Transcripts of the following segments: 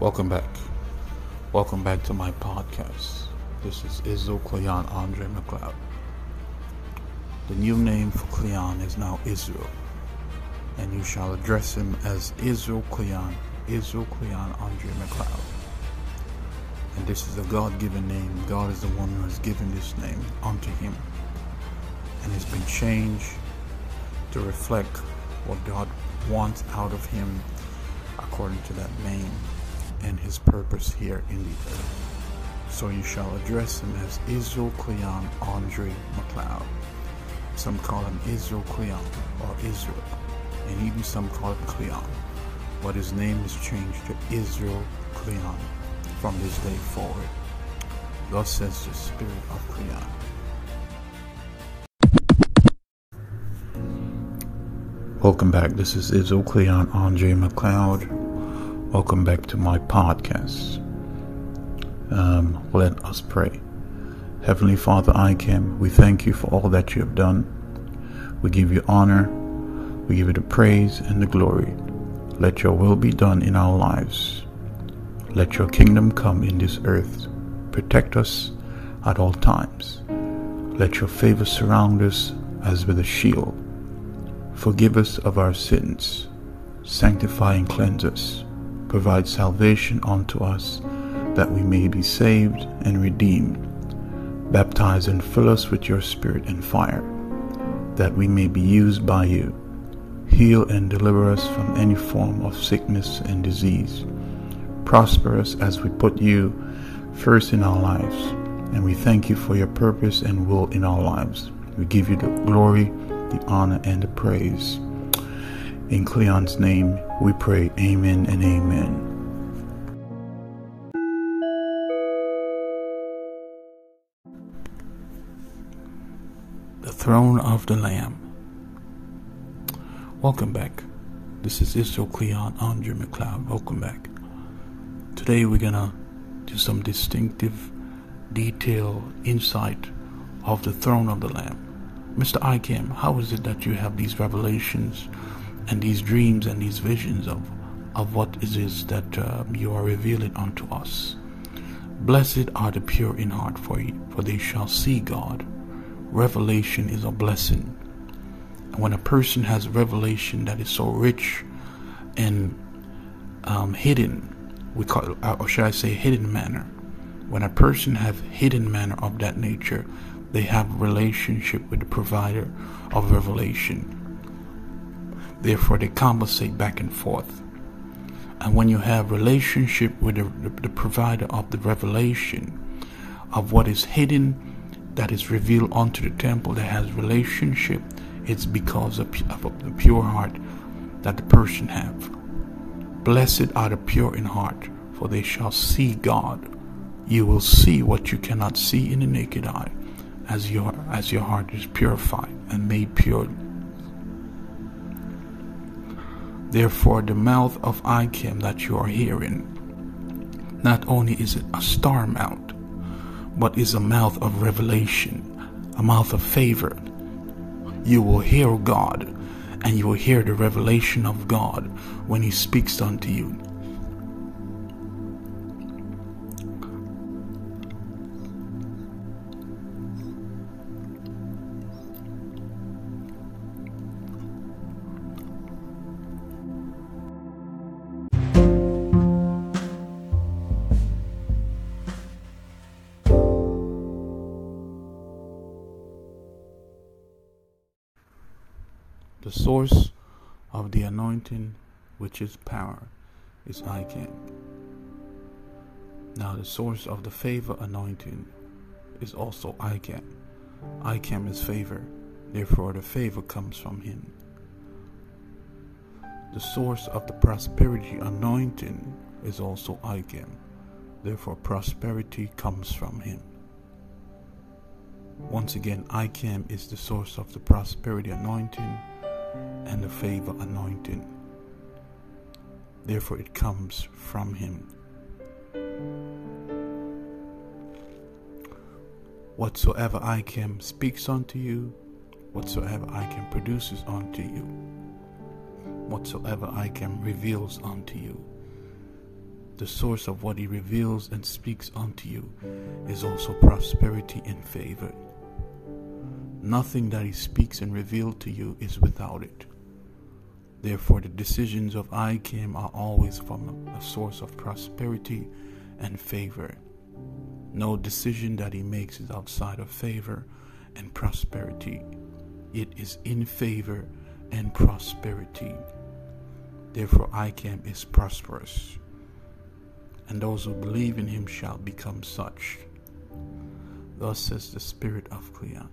Welcome back. Welcome back to my podcast. This is Israel Cleon Andre McLeod. The new name for Cleon is now Israel, and you shall address him as Israel Cleon, Israel Cleon Andre McLeod. And this is a God given name. God is the one who has given this name unto him. And it's been changed to reflect what God wants out of him according to that name and his purpose here in the earth. So you shall address him as Israel Cleon Andre McLeod. Some call him Israel Cleon or Israel, and even some call him Cleon. But his name is changed to Israel Cleon from this day forward. Thus says the Spirit of Cleon. Welcome back. This is Israel Cleon Andre McLeod. Welcome back to my podcast. Um, let us pray. Heavenly Father, ICAM. We thank you for all that you have done. We give you honor. We give you the praise and the glory. Let your will be done in our lives. Let your kingdom come in this earth. Protect us at all times. Let your favor surround us as with a shield. Forgive us of our sins. Sanctify and cleanse us. Provide salvation unto us that we may be saved and redeemed. Baptize and fill us with your spirit and fire, that we may be used by you. Heal and deliver us from any form of sickness and disease. Prosper us as we put you first in our lives, and we thank you for your purpose and will in our lives. We give you the glory, the honor, and the praise. In Cleon's name, we pray, Amen and Amen. The Throne of the Lamb. Welcome back. This is Israel Cleon Andre McLeod. Welcome back. Today we're gonna do some distinctive, detailed insight of the throne of the Lamb. Mr. ICAM, how is it that you have these revelations and these dreams and these visions of, of what it is that uh, you are revealing unto us? Blessed are the pure in heart, for, for they shall see God. Revelation is a blessing. And when a person has revelation that is so rich and um, hidden, we call or should I say hidden manner, when a person have hidden manner of that nature, they have relationship with the provider of revelation. Therefore, they compensate back and forth. And when you have relationship with the, the, provider of the revelation of what is hidden, that is revealed unto the temple, that has relationship, it's because of, of the pure heart that the person have. Blessed are the pure in heart, for they shall see God. You will see what you cannot see in the naked eye, as your as your heart is purified and made pure. Therefore, the mouth of ICAM that you are hearing, not only is it a star mouth, but is a mouth of revelation, a mouth of favor. You will hear God, and you will hear the revelation of God when He speaks unto you. The source of the anointing, which is power, is ICAM. Now, the source of the favor anointing is also ICAM. ICAM is favor, therefore, the favor comes from him. The source of the prosperity anointing is also ICAM, therefore, prosperity comes from him. Once again, ICAM is the source of the prosperity anointing and the favor anointing. Therefore, it comes from Him. Whatsoever ICAM speaks unto you, whatsoever ICAM produces unto you, whatsoever ICAM reveals unto you, the source of what he reveals and speaks unto you is also prosperity and favor. Nothing that he speaks and reveals to you is without it. Therefore, the decisions of ICAM are always from a source of prosperity and favor. No decision that he makes is outside of favor and prosperity. It is in favor and prosperity. Therefore, ICAM is prosperous and those who believe in him shall become such. Thus says the Spirit of Cleon.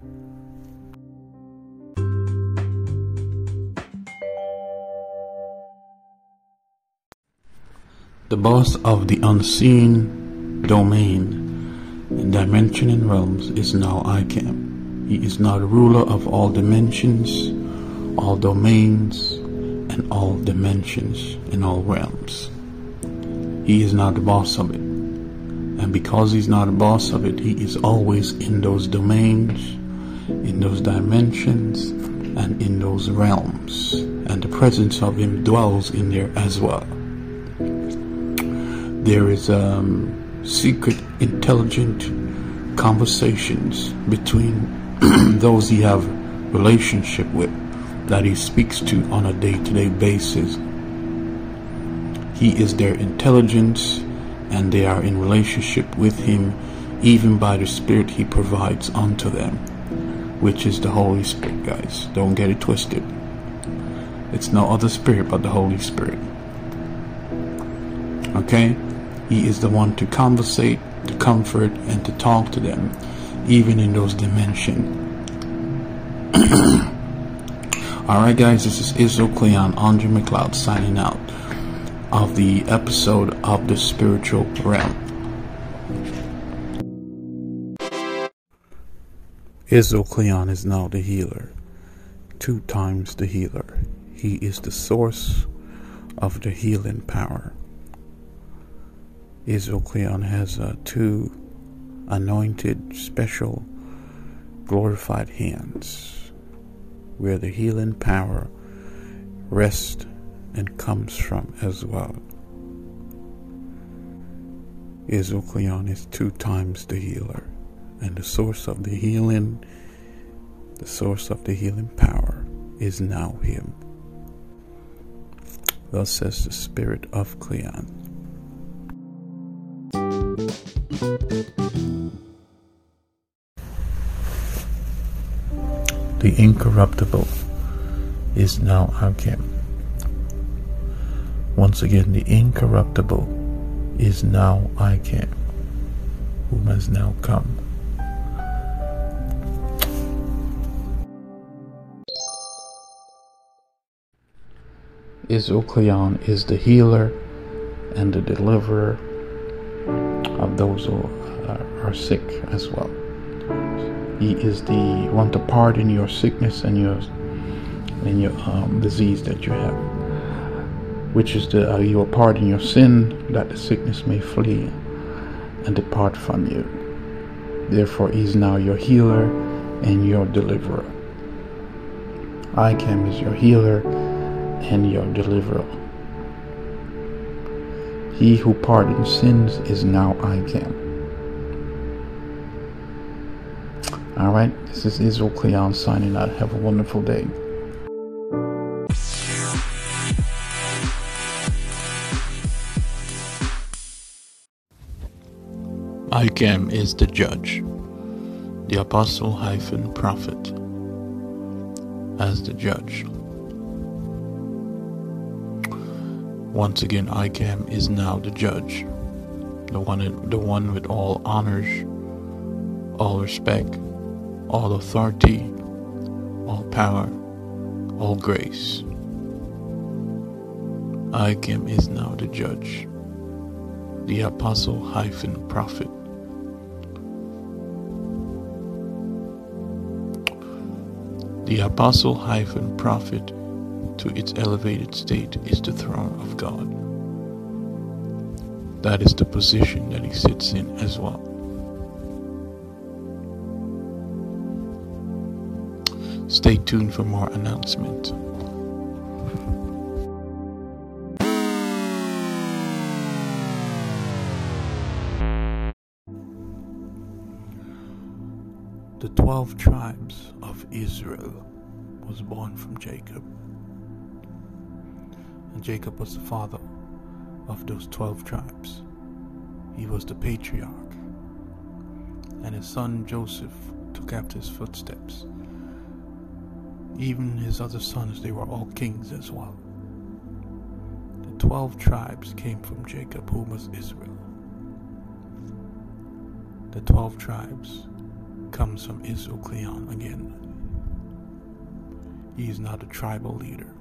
The boss of the unseen domain and dimension and realms is now ICAM. He is now the ruler of all dimensions, all domains, and all dimensions in all realms. He is not the boss of it. And because he's not a boss of it, he is always in those domains, in those dimensions, and in those realms. And the presence of him dwells in there as well. There is um, secret, intelligent conversations between those he have relationship with that he speaks to on a day-to-day basis he is their intelligence and they are in relationship with Him even by the Spirit He provides unto them, which is the Holy Spirit, guys. Don't get it twisted. It's no other Spirit but the Holy Spirit. Okay? He is the one to conversate, to comfort, and to talk to them, even in those dimensions. Alright, guys, this is Israel Cleon, Andre McLeod signing out of the episode of the spiritual realm. Israel Cleon is now the healer, two times the healer. He is the source of the healing power. Israel Cleon has uh, two anointed, special, glorified hands where the healing power rests and comes from as well. Israel Cleon is two times the healer, and the source of the healing, the source of the healing power is now Him. Thus says the Spirit of Cleon. The incorruptible is now ICAM. Once again, the incorruptible is now ICAM, whom has now come. Israel Cleon is the healer and the deliverer those who are sick as well. He is the one to pardon your sickness and your and your um, disease that you have which is the uh, you pardon your sin, that the sickness may flee and depart from you. Therefore, he is now your healer and your deliverer. ICAM is your healer and your deliverer. He who pardons sins is now ICAM. All right, this is Israel Cleon signing out. Have a wonderful day. ICAM is the judge, the apostle hyphen prophet as the judge. Once again, ICAM is now the judge, the one, the one with all honors, all respect, all authority, all power, all grace. ICAM is now the judge, the apostle hyphen prophet The apostle hyphen prophet to its elevated state is the throne of God. That is the position that he sits in as well. Stay tuned for more announcements. The 12 tribes of Israel was born from Jacob. And Jacob was the father of those twelve tribes. He was the patriarch. And his son Joseph took after his footsteps. Even his other sons, they were all kings as well. The twelve tribes came from Jacob, who was Israel. The twelve tribes comes from Israel Cleon again. He is not a tribal leader,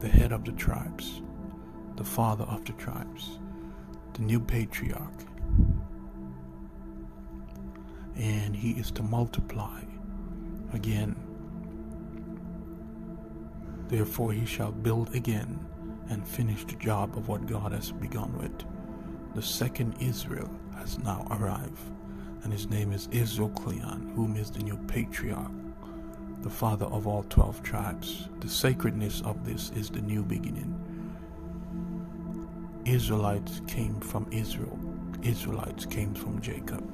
the head of the tribes, the father of the tribes, the new patriarch. And he is to multiply again. Therefore, he shall build again and finish the job of what God has begun with. The second Israel has now arrived, and his name is Israel Cleon, whom is the new patriarch, the father of all twelve tribes. The sacredness of this is the new beginning. Israelites came from Israel, Israelites came from Jacob.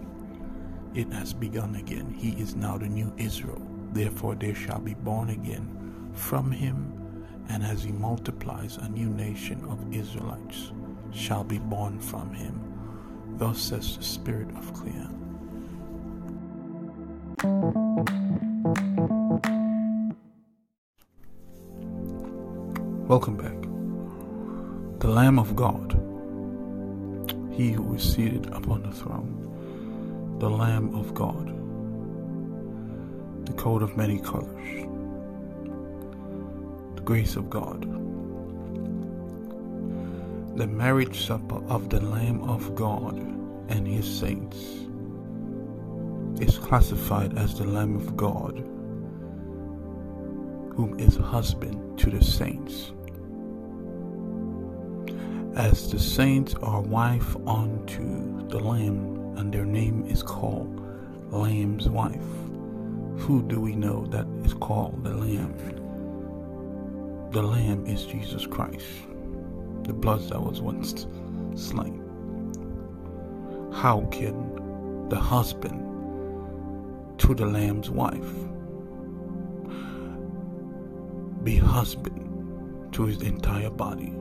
It has begun again. He is now the new Israel. Therefore, there shall be born again from him, and as he multiplies, a new nation of Israelites shall be born from him. Thus says the Spirit of Cleon. Welcome back. The Lamb of God, he who is seated upon the throne, the Lamb of God, the coat of many colors, the grace of God. The marriage supper of the Lamb of God and his saints is classified as the Lamb of God, whom is husband to the saints. As the saints are wife unto the Lamb, and their name is called Lamb's wife. Who do we know that is called the Lamb? The Lamb is Jesus Christ the blood that was once slain. How can the husband to the lamb's wife be husband to his entire body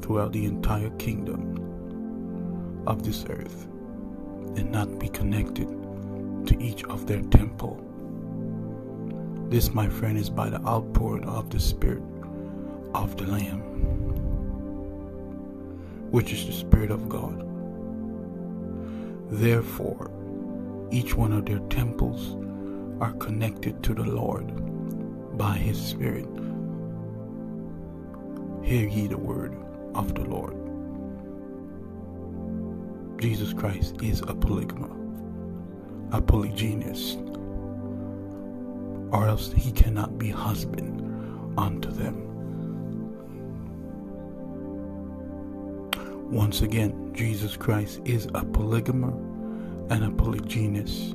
throughout the entire kingdom of this earth and not be connected to each of their temple? This, my friend, is by the outpouring of the Spirit of the Lamb which is the Spirit of God. Therefore, each one of their temples are connected to the Lord by His Spirit. Hear ye the word of the Lord. Jesus Christ is a polygama, a polygynist, or else he cannot be husband unto them. Once again, Jesus Christ is a polygamer and a polygynist,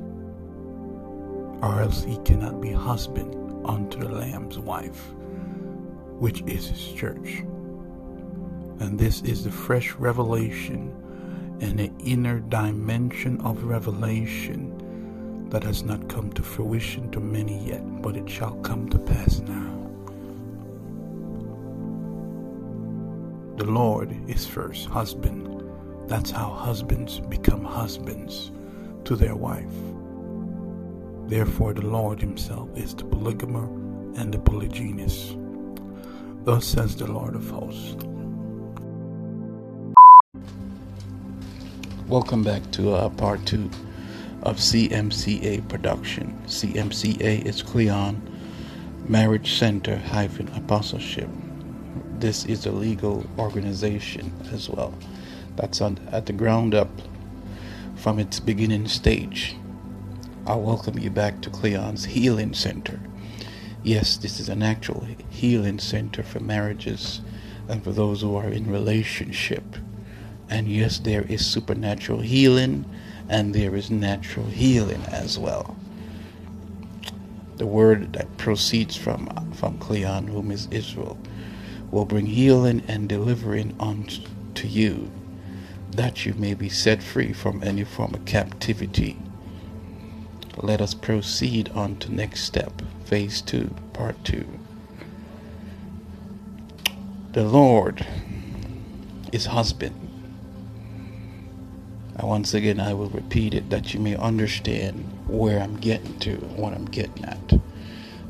or else he cannot be husband unto the Lamb's wife, which is his church. And this is the fresh revelation and the inner dimension of revelation that has not come to fruition to many yet, but it shall come to pass now. The Lord is first husband. That's how husbands become husbands to their wife. Therefore, the Lord Himself is the polygamer and the polygynist. Thus says the Lord of hosts. Welcome back to uh, part two of CMCA production. CMCA is Cleon Marriage Center hyphen Apostleship this is a legal organization as well. That's on, at the ground up from its beginning stage. I welcome you back to Cleon's Healing Center. Yes, this is an actual healing center for marriages and for those who are in relationship. And yes, there is supernatural healing and there is natural healing as well. The word that proceeds from from Cleon, whom is Israel, will bring healing and delivering unto you, that you may be set free from any form of captivity let us proceed on to next step, phase two, part two. The Lord is husband. And once again, I will repeat it that you may understand where I'm getting to, what I'm getting at.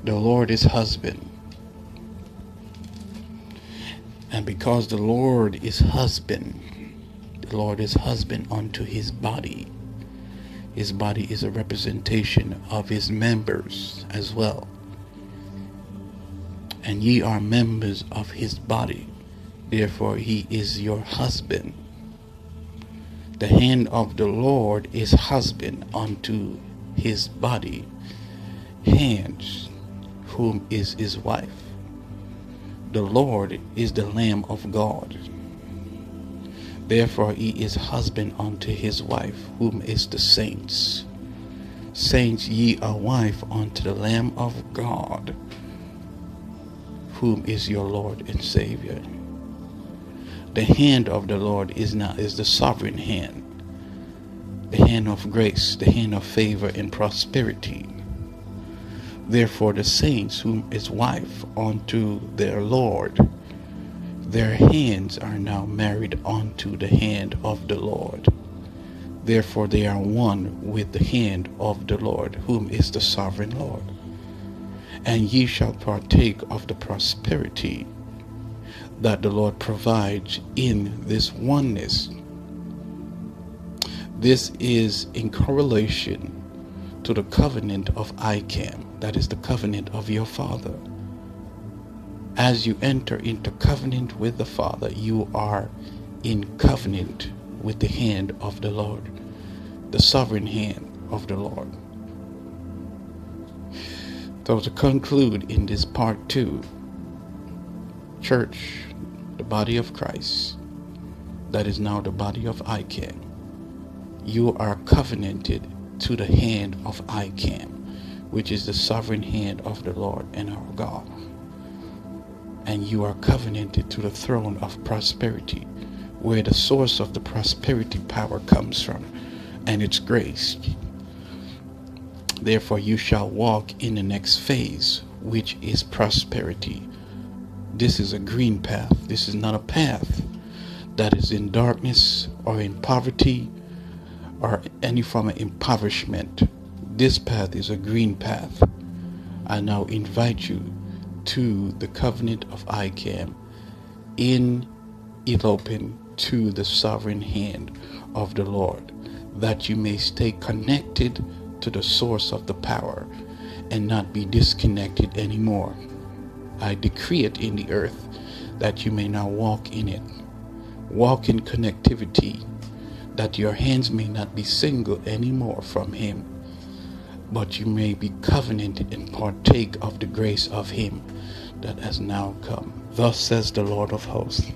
The Lord is husband. And because the Lord is husband, the Lord is husband unto his body. His body is a representation of his members as well. And ye are members of his body. Therefore, he is your husband. The hand of the Lord is husband unto his body. Hands, whom is his wife. The Lord is the Lamb of God. Therefore, he is husband unto his wife, whom is the saints. Saints, ye are wife unto the Lamb of God, whom is your Lord and Savior. The hand of the Lord is now is the sovereign hand, the hand of grace, the hand of favor and prosperity. Therefore, the saints, whom is wife unto their Lord, their hands are now married unto the hand of the Lord. Therefore, they are one with the hand of the Lord, whom is the sovereign Lord. And ye shall partake of the prosperity that the Lord provides in this oneness. This is in correlation to the covenant of ICAM, that is the covenant of your Father as you enter into covenant with the Father, you are in covenant with the hand of the Lord, the sovereign hand of the Lord. So, to conclude in this part two, church, the body of Christ, that is now the body of ICAM, you are covenanted to the hand of ICAM, which is the sovereign hand of the Lord and our God and you are covenanted to the throne of prosperity, where the source of the prosperity power comes from, and its grace. Therefore, you shall walk in the next phase, which is prosperity. This is a green path. This is not a path that is in darkness or in poverty or any form of impoverishment. This path is a green path. I now invite you to the covenant of ICAM in eloping to the sovereign hand of the Lord, that you may stay connected to the source of the power and not be disconnected anymore. I decree it in the earth that you may now walk in it. Walk in connectivity, that your hands may not be single anymore from Him but you may be covenanted and partake of the grace of him that has now come. Thus says the Lord of hosts.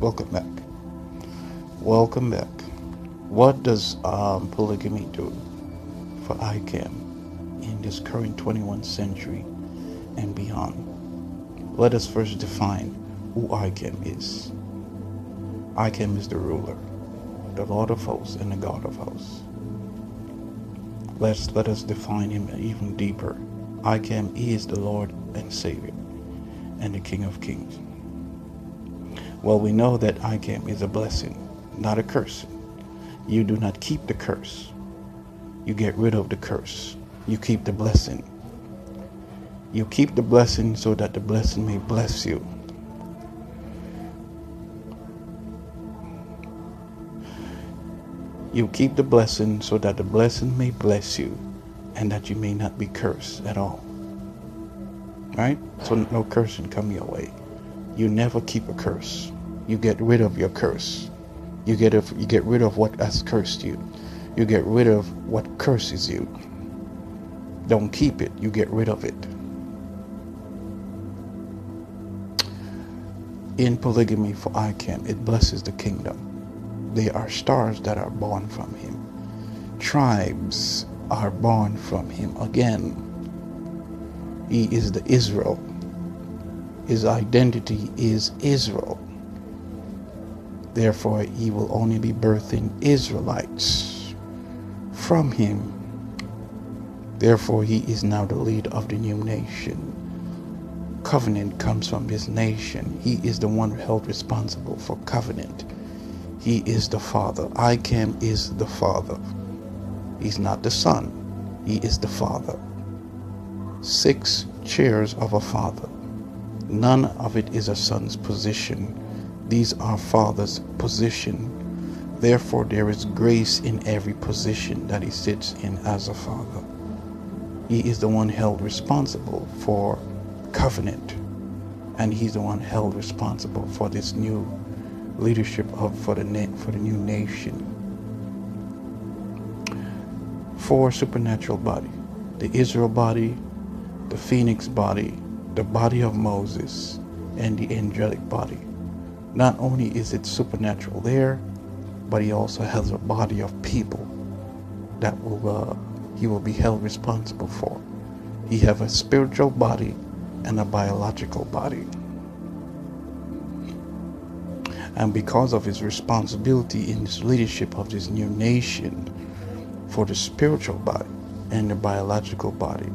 Welcome back. Welcome back. What does um, polygamy do for ICAM in this current 21st century and beyond? Let us first define who ICAM is. ICAM is the ruler, the Lord of hosts, and the God of hosts. Let's let us define him even deeper. ICAM is the Lord and Savior and the King of Kings. Well, we know that ICAM is a blessing, not a curse. You do not keep the curse. You get rid of the curse. You keep the blessing. You keep the blessing so that the blessing may bless you. You keep the blessing so that the blessing may bless you and that you may not be cursed at all. Right? So no cursing come your way. You never keep a curse. You get rid of your curse. You get you get rid of what has cursed you. You get rid of what curses you. Don't keep it. You get rid of it. in polygamy for ICAM, it blesses the kingdom. They are stars that are born from him. Tribes are born from him again. He is the Israel His identity is Israel. Therefore, he will only be birthing Israelites from him. Therefore, he is now the leader of the new nation. Covenant comes from his nation. He is the one held responsible for covenant. He is the Father. Icam is the Father. He's not the Son. He is the Father. Six chairs of a Father. None of it is a Son's position. These are Father's position. Therefore, there is grace in every position that he sits in as a Father. He is the one held responsible for covenant, and he's the one held responsible for this new leadership of for the for the new nation. Four supernatural body: the Israel body, the phoenix body, the body of Moses, and the angelic body. Not only is it supernatural there, but he also has a body of people that will uh, he will be held responsible for. He have a spiritual body and a biological body and because of his responsibility in his leadership of this new nation for the spiritual body and the biological body,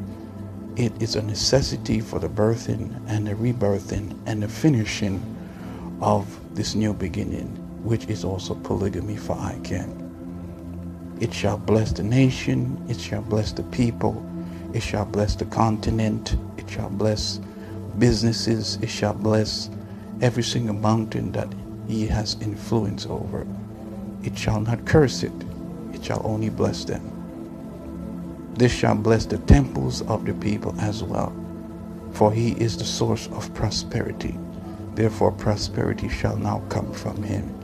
it is a necessity for the birthing and the rebirthing and the finishing of this new beginning, which is also polygamy for ICAM. It shall bless the nation, it shall bless the people, it shall bless the continent, it shall bless businesses, it shall bless every single mountain that he has influence over. It shall not curse it, it shall only bless them. This shall bless the temples of the people as well, for he is the source of prosperity. Therefore, prosperity shall now come from him.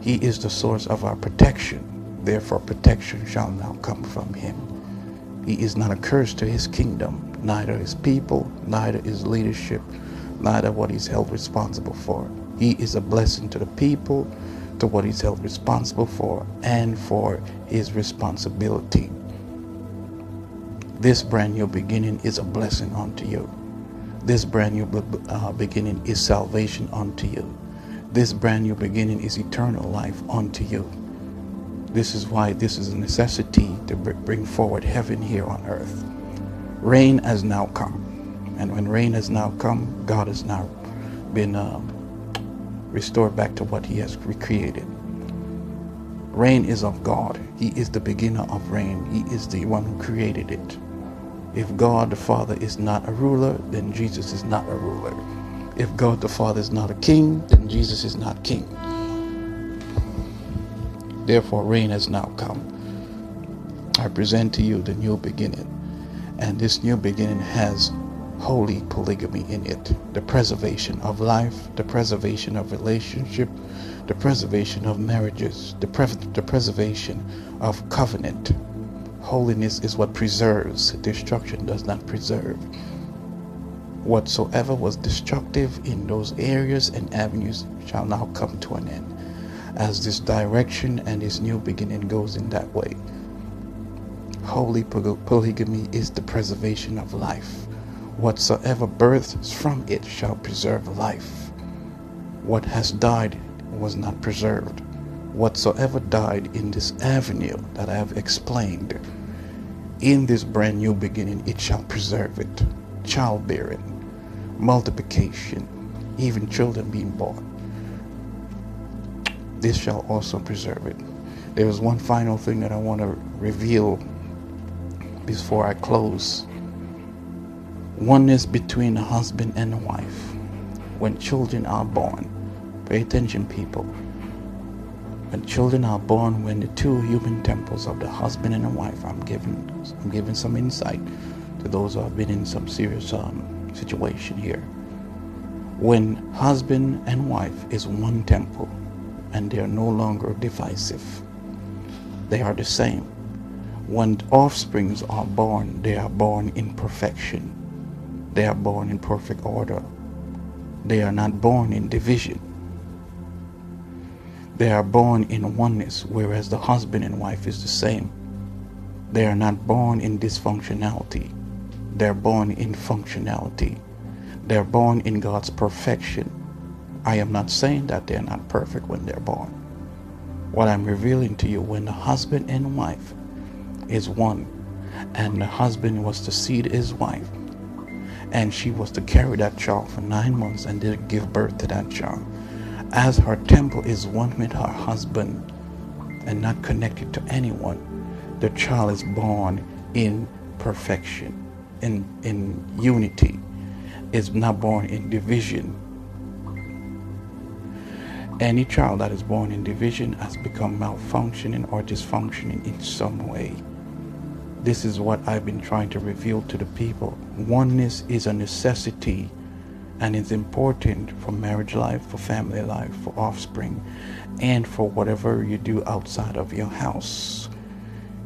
He is the source of our protection. Therefore, protection shall now come from him. He is not a curse to his kingdom, neither his people, neither his leadership, neither what he's held responsible for. He is a blessing to the people, to what he's held responsible for, and for his responsibility. This brand new beginning is a blessing unto you. This brand new uh, beginning is salvation unto you. This brand new beginning is eternal life unto you. This is why this is a necessity to bring forward heaven here on earth. Rain has now come. And when rain has now come, God has now been uh, restored back to what he has recreated. Rain is of God. He is the beginner of rain. He is the one who created it. If God the Father is not a ruler, then Jesus is not a ruler. If God the Father is not a king, then Jesus is not king. Therefore, rain has now come. I present to you the new beginning. And this new beginning has holy polygamy in it the preservation of life, the preservation of relationship, the preservation of marriages, the, pre- the preservation of covenant. Holiness is what preserves, destruction does not preserve. Whatsoever was destructive in those areas and avenues shall now come to an end, as this direction and this new beginning goes in that way. Holy polygamy is the preservation of life Whatsoever births from it shall preserve life. What has died was not preserved. Whatsoever died in this avenue that I have explained, in this brand new beginning, it shall preserve it. Childbearing, multiplication, even children being born. This shall also preserve it. There is one final thing that I want to reveal before I close oneness between a husband and a wife when children are born. Pay attention, people. When children are born, when the two human temples of the husband and the wife, I'm giving, I'm giving some insight to those who have been in some serious um, situation here. When husband and wife is one temple, and they are no longer divisive, they are the same. When offsprings are born, they are born in perfection they are born in perfect order. They are not born in division. They are born in oneness, whereas the husband and wife is the same. They are not born in dysfunctionality. They're born in functionality. They're born in God's perfection. I am not saying that they're not perfect when they're born. What I'm revealing to you when the husband and wife is one, and the husband was to seed his wife, and she was to carry that child for nine months and then give birth to that child. As her temple is one with her husband and not connected to anyone, the child is born in perfection, in, in unity, is not born in division. Any child that is born in division has become malfunctioning or dysfunctioning in some way. This is what I've been trying to reveal to the people. Oneness is a necessity and it's important for marriage life, for family life, for offspring, and for whatever you do outside of your house.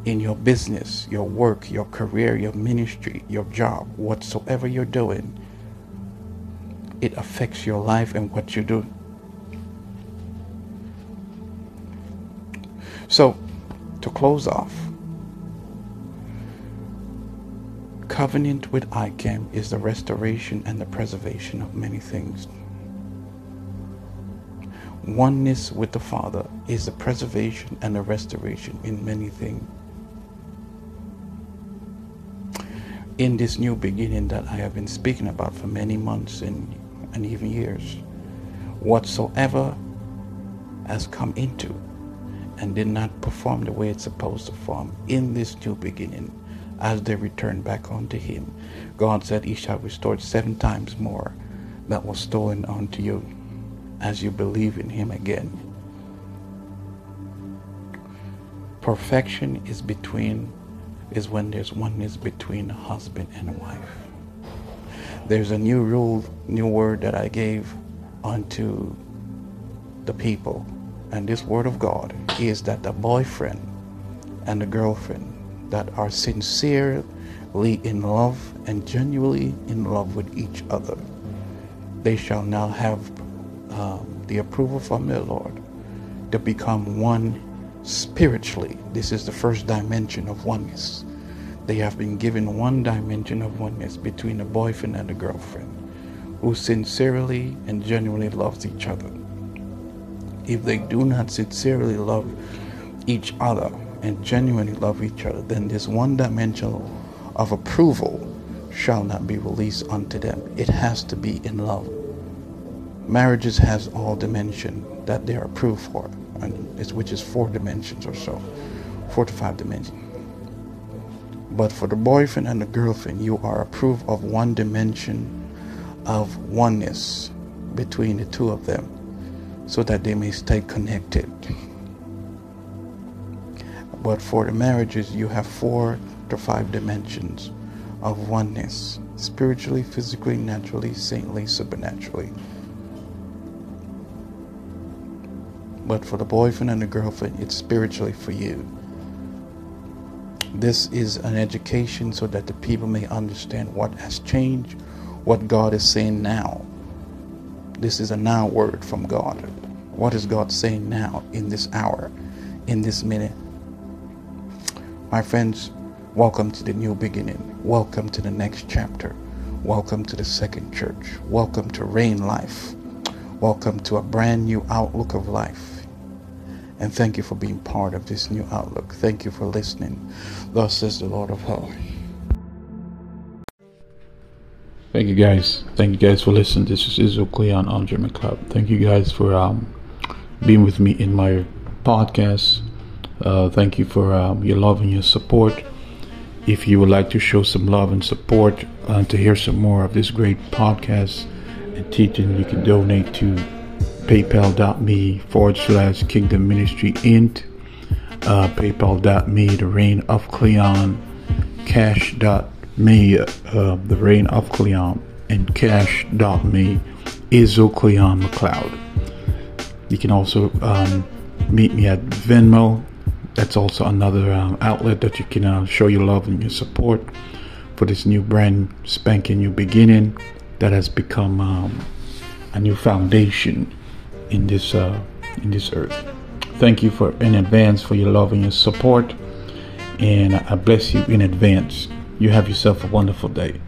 In your business, your work, your career, your ministry, your job, whatsoever you're doing, it affects your life and what you do. So, to close off, covenant with ICAM is the restoration and the preservation of many things. Oneness with the Father is the preservation and the restoration in many things. In this new beginning that I have been speaking about for many months and, and even years, whatsoever has come into and did not perform the way it's supposed to perform in this new beginning as they return back unto him. God said, He shall restore seven times more that was stolen unto you as you believe in him again. Perfection is between is when there's oneness between a husband and wife. There's a new rule, new word that I gave unto the people. And this word of God is that the boyfriend and the girlfriend that are sincerely in love and genuinely in love with each other. They shall now have um, the approval from their Lord to become one spiritually. This is the first dimension of oneness. They have been given one dimension of oneness between a boyfriend and a girlfriend who sincerely and genuinely loves each other. If they do not sincerely love each other, and genuinely love each other, then this one dimension of approval shall not be released unto them. It has to be in love. Marriages has all dimension that they are approved for, and which is four dimensions or so, four to five dimensions. But for the boyfriend and the girlfriend, you are approved of one dimension of oneness between the two of them so that they may stay connected. But for the marriages, you have four to five dimensions of oneness spiritually, physically, naturally, saintly, supernaturally. But for the boyfriend and the girlfriend, it's spiritually for you. This is an education so that the people may understand what has changed, what God is saying now. This is a now word from God. What is God saying now in this hour, in this minute? My friends, welcome to the new beginning. Welcome to the next chapter. Welcome to the second church. Welcome to Reign Life. Welcome to a brand new outlook of life. And thank you for being part of this new outlook. Thank you for listening. Thus says the Lord of hosts. Thank you guys. Thank you guys for listening. This is Israel Cleon Andre McLeod. Thank you guys for um, being with me in my podcast. Uh, thank you for um, your love and your support. If you would like to show some love and support uh, to hear some more of this great podcast and teaching, you can donate to paypal.me forward slash kingdom ministry int, uh, paypal.me, the reign of Cleon, cash.me, uh, the reign of Cleon, and cash.me, Izzo Cleon McLeod. You can also um, meet me at Venmo that's also another um, outlet that you can uh, show your love and your support for this new brand spanking new beginning that has become um, a new foundation in this uh, in this earth. Thank you for in advance for your love and your support, and I bless you in advance. You have yourself a wonderful day.